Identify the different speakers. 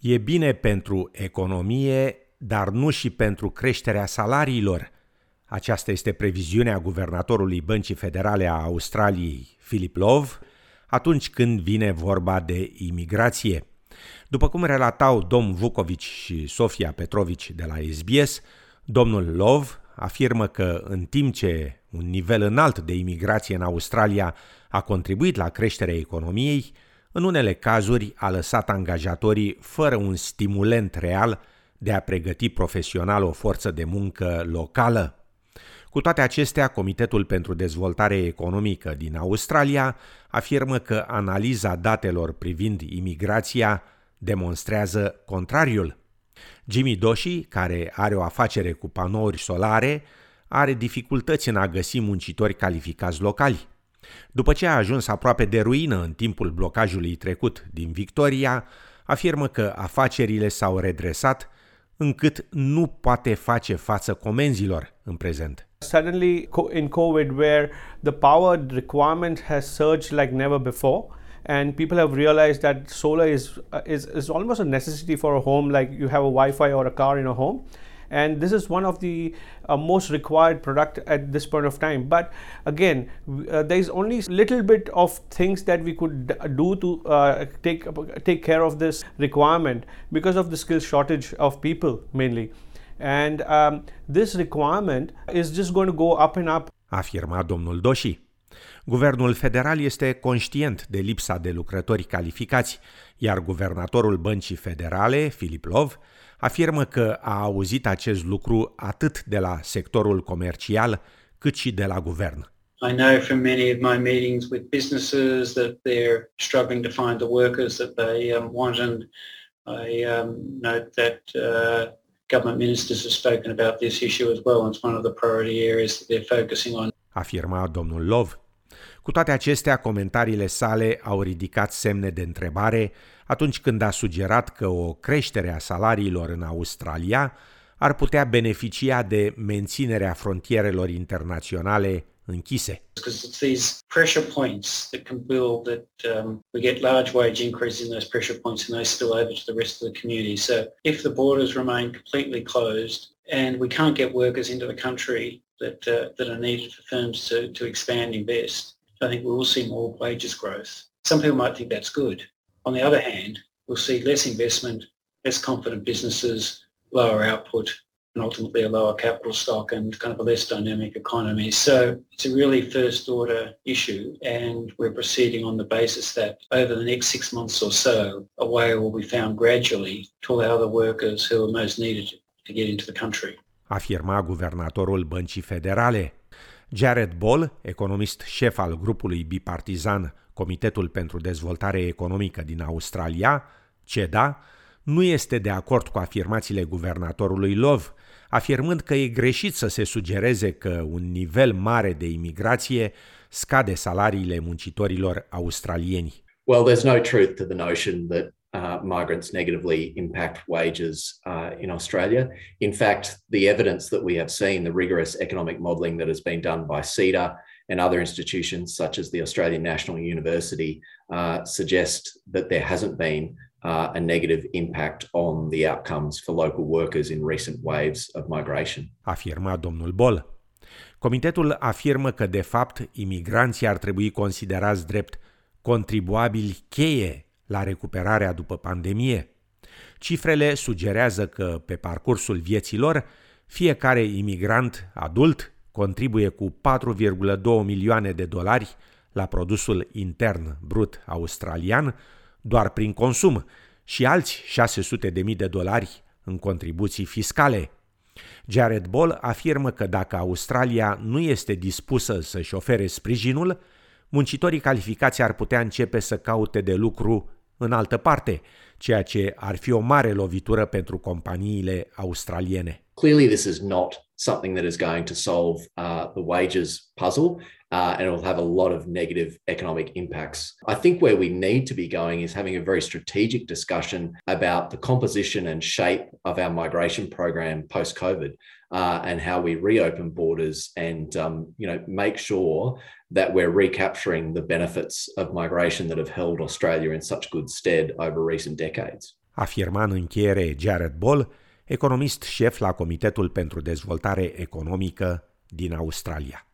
Speaker 1: E bine pentru economie, dar nu și pentru creșterea salariilor. Aceasta este previziunea guvernatorului Băncii Federale a Australiei, Philip Love, atunci când vine vorba de imigrație. După cum relatau Dom Vukovic și Sofia Petrovici de la SBS, domnul Love afirmă că în timp ce un nivel înalt de imigrație în Australia a contribuit la creșterea economiei, în unele cazuri a lăsat angajatorii fără un stimulent real de a pregăti profesional o forță de muncă locală. Cu toate acestea, Comitetul pentru Dezvoltare Economică din Australia afirmă că analiza datelor privind imigrația demonstrează contrariul. Jimmy Doshi, care are o afacere cu panouri solare, are dificultăți în a găsi muncitori calificați locali. După ce a ajuns aproape de ruină în timpul blocajului trecut din Victoria, afirmă că afacerile s-au redresat încât nu poate face față comenzilor în prezent.
Speaker 2: Suddenly in COVID where the power requirement has surged like never before and people have realized that solar is, is, is almost a necessity for a home like you have a Wi-Fi or a car in a home and this is one of the uh, most required product at this point of time. But again uh, there is only little bit of things that we could do to uh, take take care of this requirement because of the skill shortage of people mainly. And um, this requirement is just going to go up and up.
Speaker 1: Afirma domnul Doshi Guvernul federal este conștient de lipsa de lucrători calificați, iar guvernatorul băncii federale, Filip Lov, afirmă că a auzit acest lucru atât de la sectorul comercial cât și de la guvern.
Speaker 3: I know from many of my meetings with businesses that they're struggling to find the workers that they um, want and I um, note that uh, government ministers have spoken about this issue as well. It's one of the priority areas that they're focusing on.
Speaker 1: Afirma domnul Lov. Cu toate acestea, comentariile sale au ridicat semne de întrebare atunci când a sugerat că o creștere a salariilor în Australia ar putea beneficia de menținerea frontierelor internaționale închise.
Speaker 3: Because it's these pressure points that can build that um, we get large wage increases in those pressure points and they spill over to the rest of the community. So if the borders remain completely closed and we can't get workers into the country that, uh, that are needed for firms to, to expand, invest, I think we will see more wages growth. Some people might think that's good. On the other hand, we'll see less investment, less confident businesses, lower output, and ultimately a lower capital stock and kind of a less dynamic economy. So it's a really first order issue and we're proceeding on the basis that over the next six months or so, a way will be found gradually to allow the workers who are most needed to get into the country.
Speaker 1: Afirma guvernatorul Băncii Federale, Jared Ball, economist șef al grupului bipartizan Comitetul pentru Dezvoltare Economică din Australia, CEDA, nu este de acord cu afirmațiile guvernatorului Love, afirmând că e greșit să se sugereze că un nivel mare de imigrație scade salariile muncitorilor australieni.
Speaker 4: Well, there's no truth to the notion that uh, migrants negatively impact wages uh, in Australia. In fact, the evidence that we have seen, the rigorous economic modelling that has been done by CEDA and other institutions such as the Australian National University, uh, suggest that there hasn't been uh, a negative impact on the outcomes for local workers in recent waves of migration.
Speaker 1: Afirma domnul Bol. Comitetul afirmă că, de fapt, imigranții ar trebui considerați drept contribuabili cheie la recuperarea după pandemie. Cifrele sugerează că pe parcursul vieților, fiecare imigrant adult contribuie cu 4,2 milioane de dolari la produsul intern brut australian doar prin consum și alți 600 de mii de dolari în contribuții fiscale. Jared Ball afirmă că dacă Australia nu este dispusă să-și ofere sprijinul, muncitorii calificați ar putea începe să caute de lucru în altă parte, ceea ce ar fi o mare lovitură pentru companiile australiene.
Speaker 4: Clearly this is not something that is going to solve uh, the wages puzzle. Uh, and it will have a lot of negative economic impacts. I think where we need to be going is having a very strategic discussion about the composition and shape of our migration program post COVID uh, and how we reopen borders and um, you know make sure that we're recapturing the benefits of migration that have held Australia in such good stead over recent decades.
Speaker 1: afirma în încheiere Jared Ball, economist șef la Comitetul pentru Dezvoltare Economică din Australia.